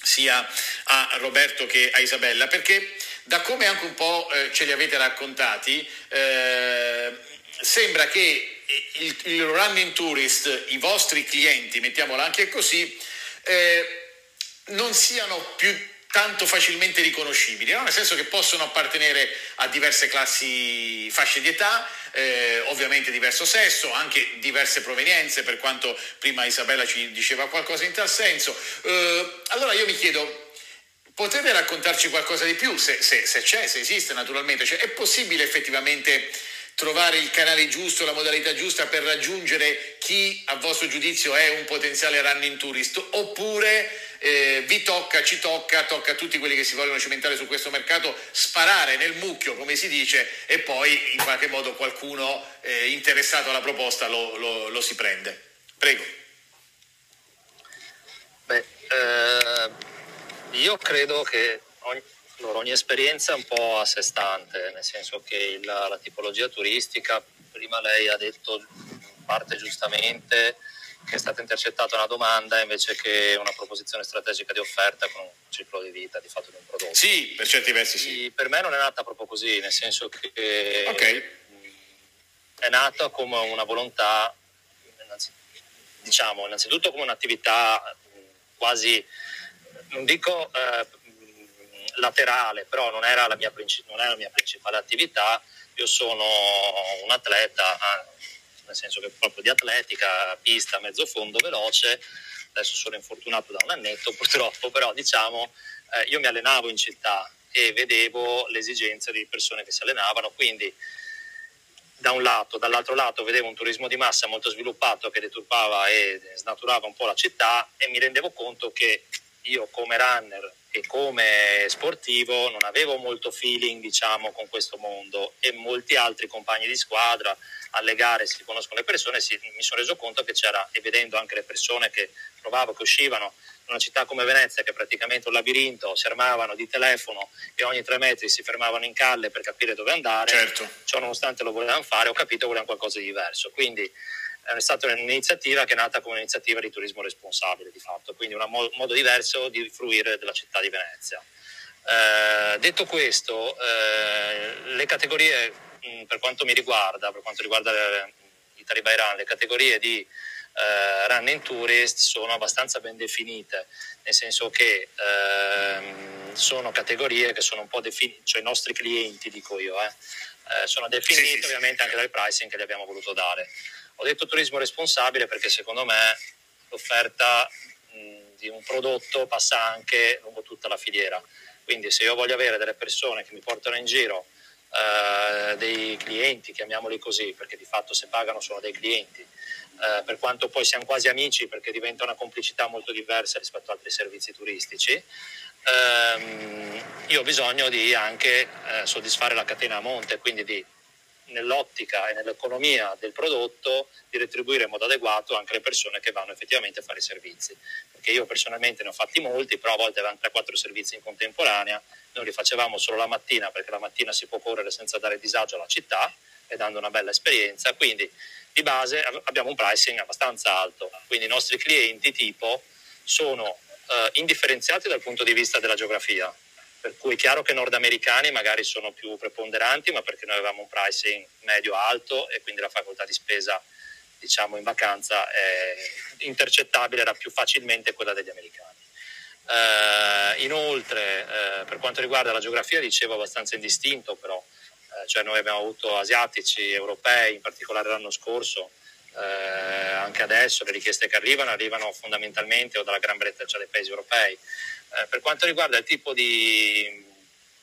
sia a Roberto che a Isabella, perché da come anche un po' eh, ce li avete raccontati, eh, sembra che il, il running tourist, i vostri clienti, mettiamola anche così, eh, non siano più tanto facilmente riconoscibili, no? nel senso che possono appartenere a diverse classi, fasce di età, eh, ovviamente diverso sesso, anche diverse provenienze, per quanto prima Isabella ci diceva qualcosa in tal senso. Eh, allora io mi chiedo, potete raccontarci qualcosa di più, se, se, se c'è, se esiste naturalmente, cioè, è possibile effettivamente trovare il canale giusto, la modalità giusta per raggiungere chi a vostro giudizio è un potenziale running tourist, oppure eh, vi tocca, ci tocca, tocca a tutti quelli che si vogliono cimentare su questo mercato sparare nel mucchio, come si dice, e poi in qualche modo qualcuno eh, interessato alla proposta lo, lo, lo, si prende. Prego. Beh, eh, io credo che ogni, allora, ogni, esperienza è un po' a sé stante, nel senso che la, la tipologia turistica, prima lei ha detto parte giustamente, che è stata intercettata una domanda invece che una proposizione strategica di offerta con un ciclo di vita di fatto di un prodotto. Sì, per certi versi sì. Per me non è nata proprio così, nel senso che okay. è nata come una volontà, diciamo, innanzitutto come un'attività quasi, non dico eh, laterale, però non era, princip- non era la mia principale attività. Io sono un atleta, nel senso che proprio di atletica, pista, mezzo fondo, veloce. Adesso sono infortunato da un annetto purtroppo, però diciamo eh, io mi allenavo in città e vedevo le esigenze di persone che si allenavano, quindi da un lato, dall'altro lato vedevo un turismo di massa molto sviluppato che deturpava e snaturava un po' la città e mi rendevo conto che io come runner e come sportivo non avevo molto feeling diciamo con questo mondo e molti altri compagni di squadra alle gare si conoscono le persone si, mi sono reso conto che c'era e vedendo anche le persone che trovavo che uscivano in una città come Venezia che è praticamente un labirinto si armavano di telefono e ogni tre metri si fermavano in calle per capire dove andare certo. ciò nonostante lo volevano fare ho capito che volevano qualcosa di diverso quindi è stata un'iniziativa che è nata come un'iniziativa di turismo responsabile di fatto, quindi un modo diverso di fruire della città di Venezia. Eh, detto questo, eh, le categorie, mh, per quanto mi riguarda, per quanto riguarda le, i Taribairan, le categorie di eh, running tourist sono abbastanza ben definite, nel senso che ehm, sono categorie che sono un po' definite, cioè i nostri clienti, dico io, eh, eh sono definite sì, sì, ovviamente sì. anche dal pricing che gli abbiamo voluto dare. Ho detto turismo responsabile perché secondo me l'offerta mh, di un prodotto passa anche lungo tutta la filiera. Quindi se io voglio avere delle persone che mi portano in giro, eh, dei clienti, chiamiamoli così, perché di fatto se pagano sono dei clienti, eh, per quanto poi siamo quasi amici perché diventa una complicità molto diversa rispetto ad altri servizi turistici, ehm, io ho bisogno di anche eh, soddisfare la catena a monte, quindi di nell'ottica e nell'economia del prodotto di retribuire in modo adeguato anche le persone che vanno effettivamente a fare i servizi. Perché io personalmente ne ho fatti molti, però a volte avevamo 3-4 servizi in contemporanea, noi li facevamo solo la mattina perché la mattina si può correre senza dare disagio alla città e dando una bella esperienza, quindi di base abbiamo un pricing abbastanza alto, quindi i nostri clienti tipo sono eh, indifferenziati dal punto di vista della geografia, per cui è chiaro che nordamericani magari sono più preponderanti, ma perché noi avevamo un pricing medio-alto e quindi la facoltà di spesa diciamo in vacanza è intercettabile era più facilmente quella degli americani. Eh, inoltre, eh, per quanto riguarda la geografia, dicevo abbastanza indistinto, però, eh, cioè noi abbiamo avuto asiatici, europei, in particolare l'anno scorso, eh, anche adesso le richieste che arrivano arrivano fondamentalmente o dalla Gran Bretagna, cioè dai paesi europei. Eh, per quanto riguarda il tipo di,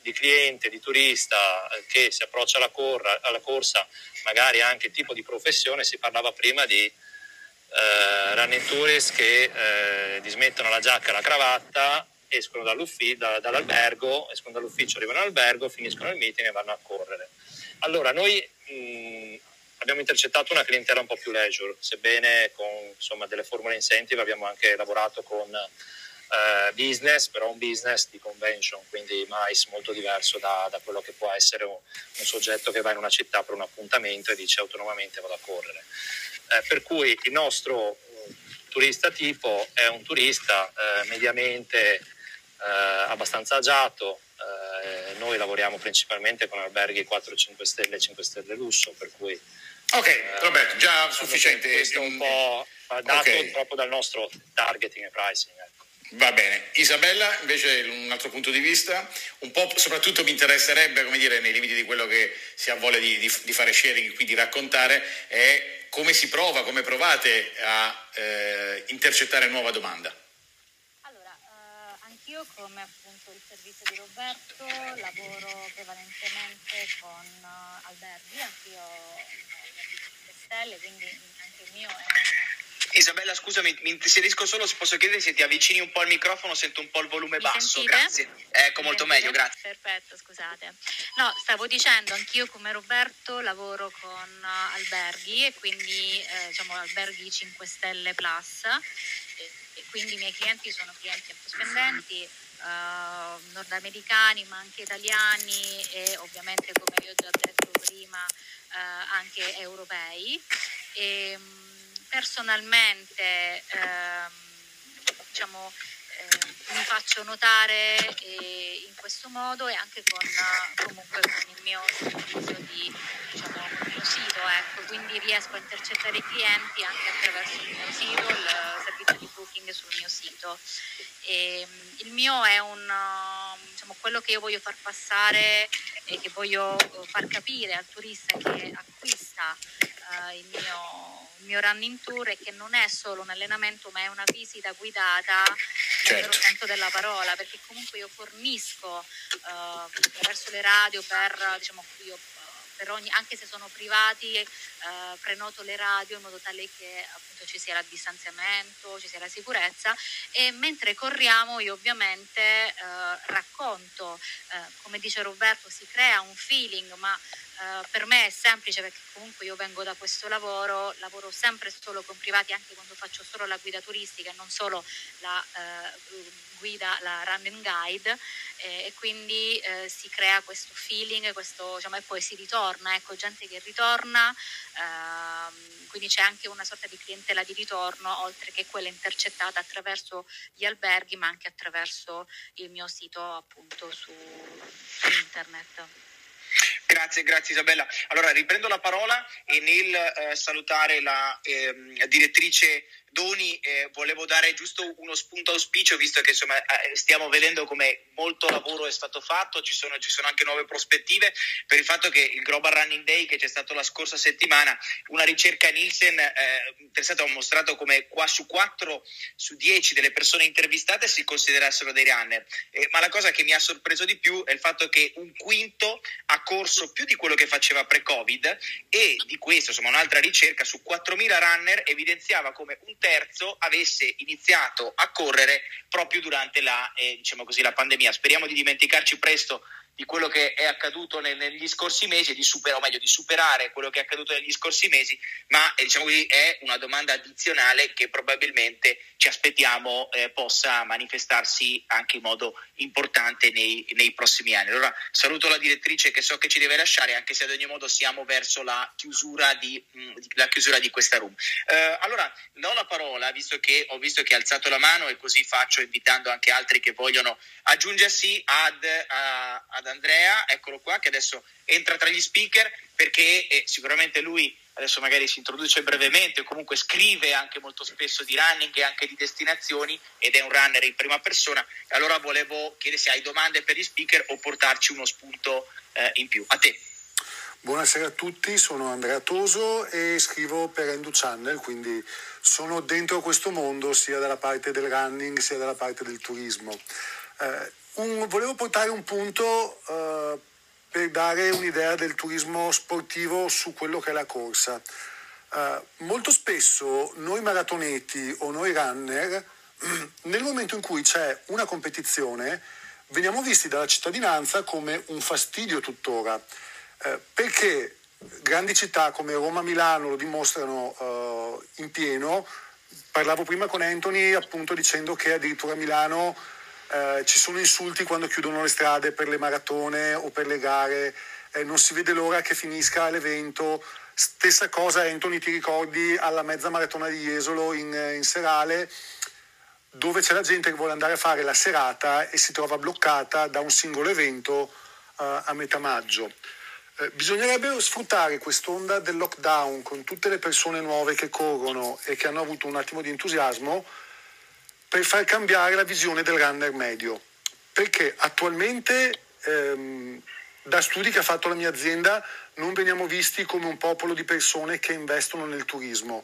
di cliente, di turista eh, che si approccia alla, corra, alla, corsa, magari anche il tipo di professione, si parlava prima di eh, running tourist che eh, dismettono la giacca e la cravatta, escono da, dall'albergo, escono dall'ufficio, arrivano all'albergo, finiscono il meeting e vanno a correre. Allora, noi mh, abbiamo intercettato una clientela un po' più leisure, sebbene con insomma, delle formule incentive abbiamo anche lavorato con eh, business, però un business di convention, quindi mais molto diverso da, da quello che può essere un, un, soggetto che va in una città per un appuntamento e dice autonomamente vado a correre. Eh, per cui il nostro uh, turista tipo è un turista eh, mediamente eh, abbastanza agiato, eh, noi lavoriamo principalmente con alberghi 4-5 stelle, 5 stelle lusso, per cui Ok, Roberto, già sufficiente. Questo è un po' dato okay. proprio dal nostro targeting e pricing. Ecco. Va bene. Isabella, invece un altro punto di vista, un po' soprattutto mi interesserebbe, come dire, nei limiti di quello che si ha voglia di, di, di fare sharing, quindi raccontare, è come si prova, come provate a eh, intercettare nuova domanda. Allora, eh, anch'io come appunto il servizio di Roberto lavoro prevalentemente con uh, alberghi, anch'io stelle, quindi anche il mio è Isabella, scusami, mi inserisco solo se posso chiedere se ti avvicini un po' al microfono, sento un po' il volume mi basso. Sentite? Grazie. Ecco, mi molto sentite? meglio, grazie. Perfetto, scusate. No, stavo dicendo, anch'io come Roberto lavoro con uh, alberghi e quindi eh, diciamo alberghi 5 stelle plus e, quindi i miei clienti sono clienti po' spendenti. Uh, nordamericani ma anche italiani e ovviamente come vi ho già detto prima uh, anche europei e, um, personalmente ehm, diciamo, eh, mi faccio notare eh, in questo modo e anche con, comunque con il mio servizio di diciamo, mio sito, ecco, quindi riesco a intercettare i clienti anche attraverso il mio sito, il servizio di booking sul mio sito. E, il mio è un, diciamo, quello che io voglio far passare e che voglio far capire al turista che acquista uh, il mio il mio running tour è che non è solo un allenamento ma è una visita guidata nel vero senso della parola perché comunque io fornisco uh, attraverso le radio per diciamo io per ogni, anche se sono privati, eh, prenoto le radio in modo tale che appunto ci sia il distanziamento, ci sia la sicurezza e mentre corriamo io ovviamente eh, racconto, eh, come dice Roberto, si crea un feeling, ma Uh, per me è semplice perché comunque io vengo da questo lavoro, lavoro sempre solo con privati anche quando faccio solo la guida turistica e non solo la uh, guida, la run and guide eh, e quindi uh, si crea questo feeling questo, diciamo, e poi si ritorna, ecco gente che ritorna, ehm, quindi c'è anche una sorta di clientela di ritorno oltre che quella intercettata attraverso gli alberghi ma anche attraverso il mio sito appunto su, su internet. Grazie, grazie Isabella. Allora riprendo la parola e nel eh, salutare la eh, direttrice Doni eh, volevo dare giusto uno spunto auspicio visto che insomma, eh, stiamo vedendo come molto lavoro è stato fatto, ci sono, ci sono, anche nuove prospettive. Per il fatto che il Global Running Day che c'è stato la scorsa settimana, una ricerca Nielsen eh, ha mostrato come qua su 4 su 10 delle persone intervistate si considerassero dei runner, eh, ma la cosa che mi ha sorpreso di più è il fatto che un quinto ha corso più di quello che faceva pre-Covid e di questo insomma un'altra ricerca su 4.000 runner evidenziava come un terzo avesse iniziato a correre proprio durante la, eh, diciamo così, la pandemia. Speriamo di dimenticarci presto di quello che è accaduto negli scorsi mesi di superare, o meglio, di superare quello che è accaduto negli scorsi mesi, ma eh, diciamo così, è una domanda addizionale che probabilmente ci aspettiamo eh, possa manifestarsi anche in modo importante nei, nei, prossimi anni. Allora saluto la direttrice che so che ci deve lasciare, anche se ad ogni modo siamo verso la chiusura di, mh, mm, la chiusura di questa room. Eh, allora do la parola, visto che ho visto che ha alzato la mano e così faccio invitando anche altri che vogliono aggiungersi ad, a, ad Andrea, eccolo qua, che adesso entra tra gli speaker perché eh, sicuramente lui adesso magari si introduce brevemente comunque scrive anche molto spesso di running e anche di destinazioni ed è un runner in prima persona. Allora volevo chiedere se hai domande per gli speaker o portarci uno spunto eh, in più. A te. Buonasera a tutti, sono Andrea Toso e scrivo per Endu Channel, quindi sono dentro questo mondo sia dalla parte del running sia dalla parte del turismo. Eh, un, volevo portare un punto eh, per dare un'idea del turismo sportivo su quello che è la corsa. Eh, molto spesso noi maratoneti o noi runner, nel momento in cui c'è una competizione, veniamo visti dalla cittadinanza come un fastidio tuttora, eh, perché grandi città come Roma e Milano lo dimostrano in pieno. Parlavo prima con Anthony appunto dicendo che addirittura a Milano eh, ci sono insulti quando chiudono le strade per le maratone o per le gare, eh, non si vede l'ora che finisca l'evento. Stessa cosa, Anthony, ti ricordi alla mezza maratona di Jesolo in, in Serale, dove c'è la gente che vuole andare a fare la serata e si trova bloccata da un singolo evento uh, a metà maggio. Eh, bisognerebbe sfruttare quest'onda del lockdown con tutte le persone nuove che corrono e che hanno avuto un attimo di entusiasmo per far cambiare la visione del runner medio. Perché attualmente, ehm, da studi che ha fatto la mia azienda, non veniamo visti come un popolo di persone che investono nel turismo.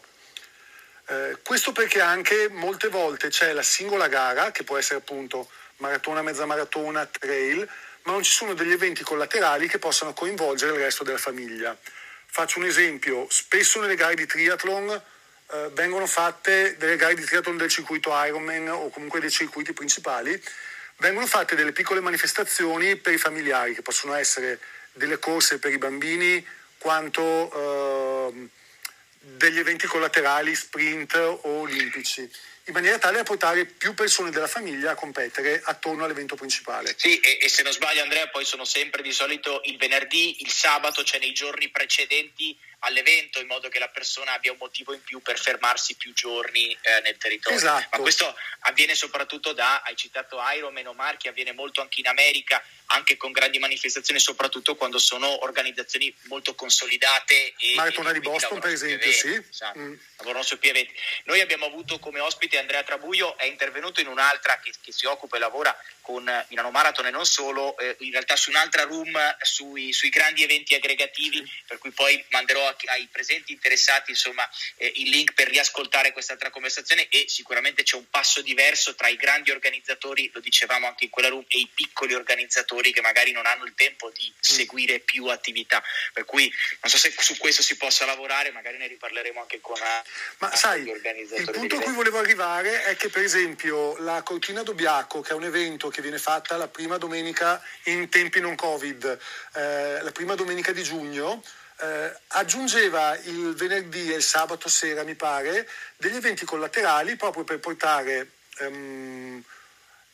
Eh, questo perché anche molte volte c'è la singola gara, che può essere appunto maratona, mezza maratona, trail, ma non ci sono degli eventi collaterali che possano coinvolgere il resto della famiglia. Faccio un esempio, spesso nelle gare di triathlon eh, vengono fatte delle gare di triathlon del circuito Ironman o comunque dei circuiti principali, vengono fatte delle piccole manifestazioni per i familiari, che possono essere delle corse per i bambini, quanto eh, degli eventi collaterali, sprint o olimpici in maniera tale da portare più persone della famiglia a competere attorno all'evento principale. Sì, e, e, se non sbaglio Andrea, poi sono sempre di solito il venerdì, il sabato, cioè nei giorni precedenti all'evento in modo che la persona abbia un motivo in più per fermarsi più giorni eh, nel territorio. Esatto. Ma questo avviene soprattutto da, hai citato Ironman o Marchi, avviene molto anche in America, anche con grandi manifestazioni, soprattutto quando sono organizzazioni molto consolidate. E, Maratona di Boston, per esempio, eventi, sì. Esatto, mm. Lavorano su più eventi. Noi abbiamo avuto come ospite ospite Andrea Trabuio è intervenuto in un'altra che, che si occupa e lavora con Milano Marathon e non solo, eh, in realtà su un'altra room sui, sui, grandi eventi aggregativi, per cui poi manderò a, ai presenti interessati insomma, eh, il link per riascoltare quest'altra conversazione e sicuramente c'è un passo diverso tra i grandi organizzatori, lo dicevamo anche in quella room, e i piccoli organizzatori che magari non hanno il tempo di mm. seguire più attività. Per cui non so se su questo si possa lavorare, magari ne riparleremo anche con eh, Ma sai, il punto a cui volevo arrivare è che per esempio la Cortina d'Obiaco, che è un evento che viene fatta la prima domenica in tempi non Covid, eh, la prima domenica di giugno, eh, aggiungeva il venerdì e il sabato sera, mi pare, degli eventi collaterali proprio per portare ehm,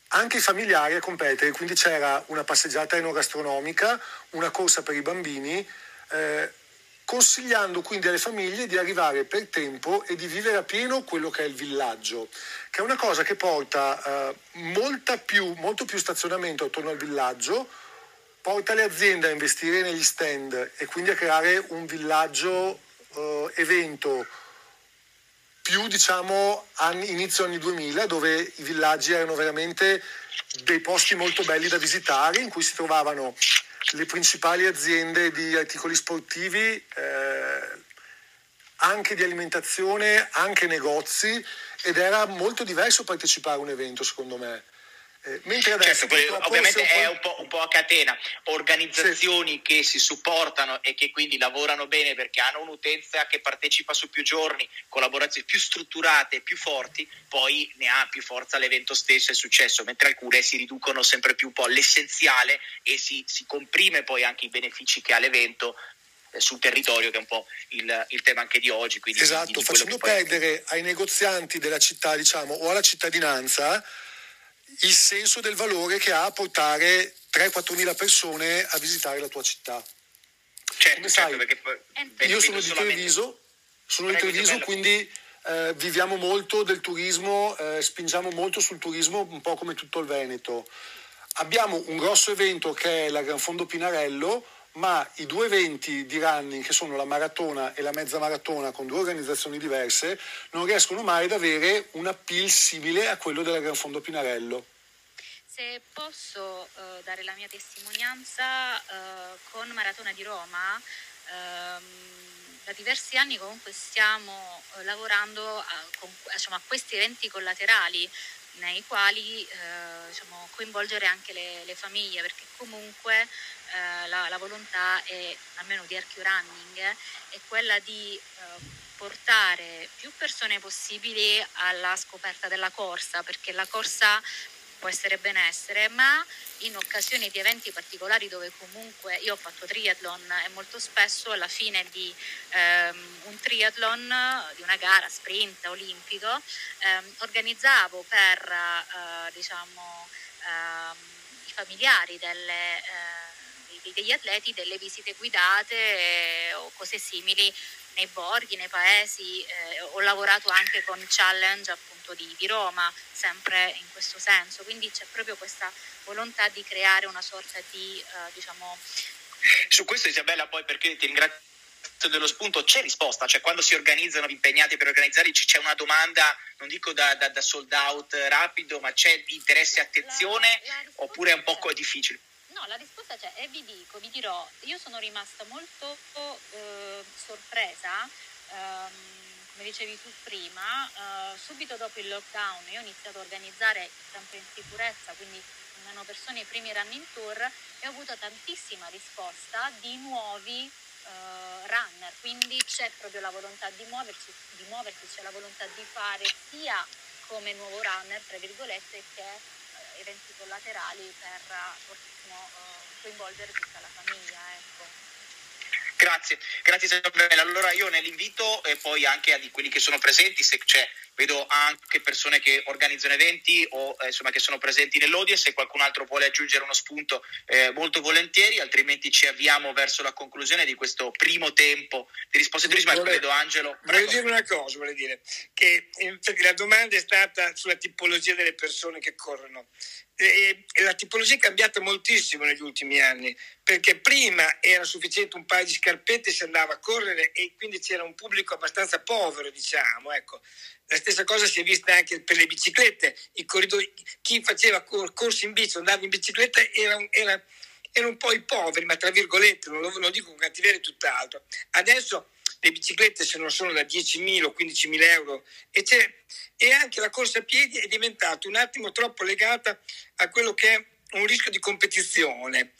anche i familiari a competere. Quindi c'era una passeggiata enogastronomica, una corsa per i bambini. Eh, consigliando quindi alle famiglie di arrivare per tempo e di vivere a pieno quello che è il villaggio, che è una cosa che porta eh, più, molto più stazionamento attorno al villaggio, porta le aziende a investire negli stand e quindi a creare un villaggio eh, evento più diciamo anni, inizio anni 2000 dove i villaggi erano veramente dei posti molto belli da visitare in cui si trovavano le principali aziende di articoli sportivi, eh, anche di alimentazione, anche negozi ed era molto diverso partecipare a un evento secondo me. Eh, mentre adesso, certo, ovviamente è un po', un po', a catena, organizzazioni sì. che si supportano e che quindi lavorano bene perché hanno un'utenza che partecipa su più giorni, collaborazioni più strutturate, più forti, poi ne ha più forza l'evento stesso e il successo, mentre alcune si riducono sempre più un po' all'essenziale e si, si comprime poi anche i benefici che ha l'evento eh, sul territorio, che è un po' il, il tema anche di oggi. esatto, di, di facendo perdere ai negozianti della città, diciamo, o alla cittadinanza il senso del valore che ha a portare 3-4 mila persone a visitare la tua città. Certo, Come sai, certo, io sono di Treviso, sono di Treviso, quindi eh, viviamo molto del turismo, eh, spingiamo molto sul turismo, un po' come tutto il Veneto. Abbiamo un grosso evento che è la Gran Fondo Pinarello, ma i due eventi di running, che sono la maratona e la mezza maratona con due organizzazioni diverse, non riescono mai ad avere un appeal simile a quello della Gran Fondo Pinarello. Se posso uh, dare la mia testimonianza uh, con Maratona di Roma, um, da diversi anni comunque stiamo uh, lavorando a, con, diciamo, a, questi eventi collaterali nei quali diciamo, coinvolgere anche le, le famiglie perché comunque eh, la, la, volontà è, almeno di Archeo Running, è quella di eh, portare più persone possibili alla scoperta della corsa, perché la corsa può essere benessere, ma in occasioni di eventi particolari dove comunque io ho fatto triathlon e molto spesso alla fine di ehm, un triathlon, di una gara sprint olimpico, ehm, organizzavo per eh, diciamo, ehm, i familiari delle eh, degli atleti delle visite guidate eh, o cose simili nei borghi, nei paesi. Eh, ho lavorato anche con Challenge appunto di, di, Roma, sempre in questo senso. Quindi c'è proprio questa volontà di creare una sorta di, eh, diciamo... Su questo Isabella poi perché ti ringrazio dello spunto c'è risposta, cioè quando si organizzano impegnati per organizzare c'è una domanda, non dico da, da, da sold out rapido, ma c'è interesse e attenzione la, la oppure è un po' difficile? No, la risposta c'è e vi dico, vi dirò, io sono rimasta molto eh, sorpresa, ehm, come dicevi tu prima, eh, subito dopo il lockdown io ho iniziato a organizzare sempre in sicurezza, quindi meno persone i primi running tour e ho avuto tantissima risposta di nuovi eh, runner, quindi c'è proprio la volontà di muoversi, di muoversi, c'è la volontà di fare sia come nuovo runner, tra virgolette, che eventi collaterali per no, coinvolgere tutta la famiglia. Ecco. Grazie, grazie Isabella. Allora io nell'invito e poi anche a quelli che sono presenti, se c'è, vedo anche persone che organizzano eventi o eh, insomma che sono presenti nell'audience, se qualcun altro vuole aggiungere uno spunto eh, molto volentieri, altrimenti ci avviamo verso la conclusione di questo primo tempo di risposta di turismo. Ecco, vedo Angelo. Voglio dire una cosa, voglio dire che la domanda è stata sulla tipologia delle persone che corrono e la tipologia è cambiata moltissimo negli ultimi anni, perché prima era sufficiente un paio di scarpette e si andava a correre e quindi c'era un pubblico abbastanza povero, diciamo. Ecco. Stessa cosa si è vista anche per le biciclette, corridoi, chi faceva cor- corsi in bici, andava in bicicletta era, era, erano un po' i poveri, ma tra virgolette, non lo, non dico con cattiveria tutt'altro. Adesso le biciclette se non sono da 10.000 o 15.000 euro e, e anche la corsa a piedi è diventata un attimo troppo legata a quello che è un rischio di competizione.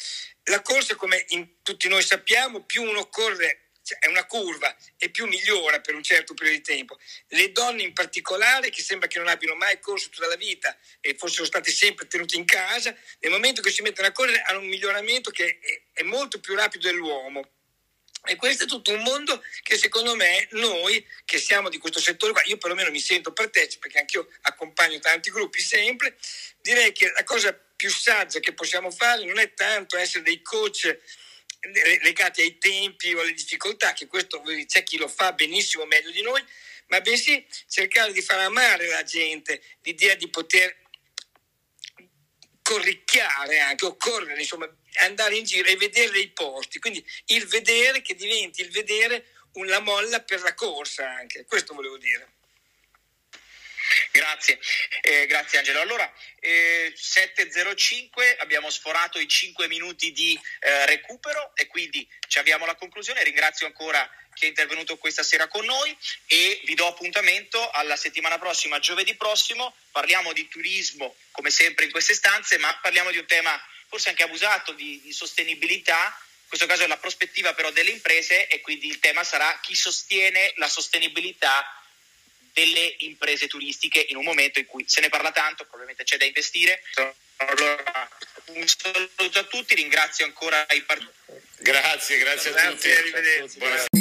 La corsa, come tutti noi sappiamo, più uno corre cioè, è una curva e più migliora per un certo periodo di tempo. Le donne in particolare, che sembra che non abbiano mai corso tutta la vita e fossero state sempre tenute in casa, nel momento che si mettono a correre hanno un miglioramento che è, molto più rapido dell'uomo. E questo è tutto un mondo che secondo me noi che siamo di questo settore qua, io perlomeno mi sento partecipe perché anch'io accompagno tanti gruppi sempre, direi che la cosa più saggia che possiamo fare non è tanto essere dei coach legati ai tempi o alle difficoltà, che questo c'è chi lo fa benissimo meglio di noi, ma bensì cercare di far amare la gente l'idea di poter corricchiare anche o correre, insomma, andare in giro e vedere dei posti. Quindi il vedere che diventi il vedere una molla per la corsa anche, questo volevo dire. Grazie, eh, grazie Angelo. Allora, eh, 7.05, abbiamo sforato i 5 minuti di eh, recupero e quindi ci abbiamo la conclusione. Ringrazio ancora chi è intervenuto questa sera con noi e vi do appuntamento alla settimana prossima, giovedì prossimo. Parliamo di turismo come sempre in queste stanze, ma parliamo di un tema forse anche abusato di, di sostenibilità. In questo caso è la prospettiva però delle imprese e quindi il tema sarà chi sostiene la sostenibilità delle imprese turistiche in un momento in cui se ne parla tanto, probabilmente c'è da investire. Allora, un saluto a tutti, ringrazio ancora i partiti. Grazie, grazie, grazie a tutti. Arrivederci. Buonasera.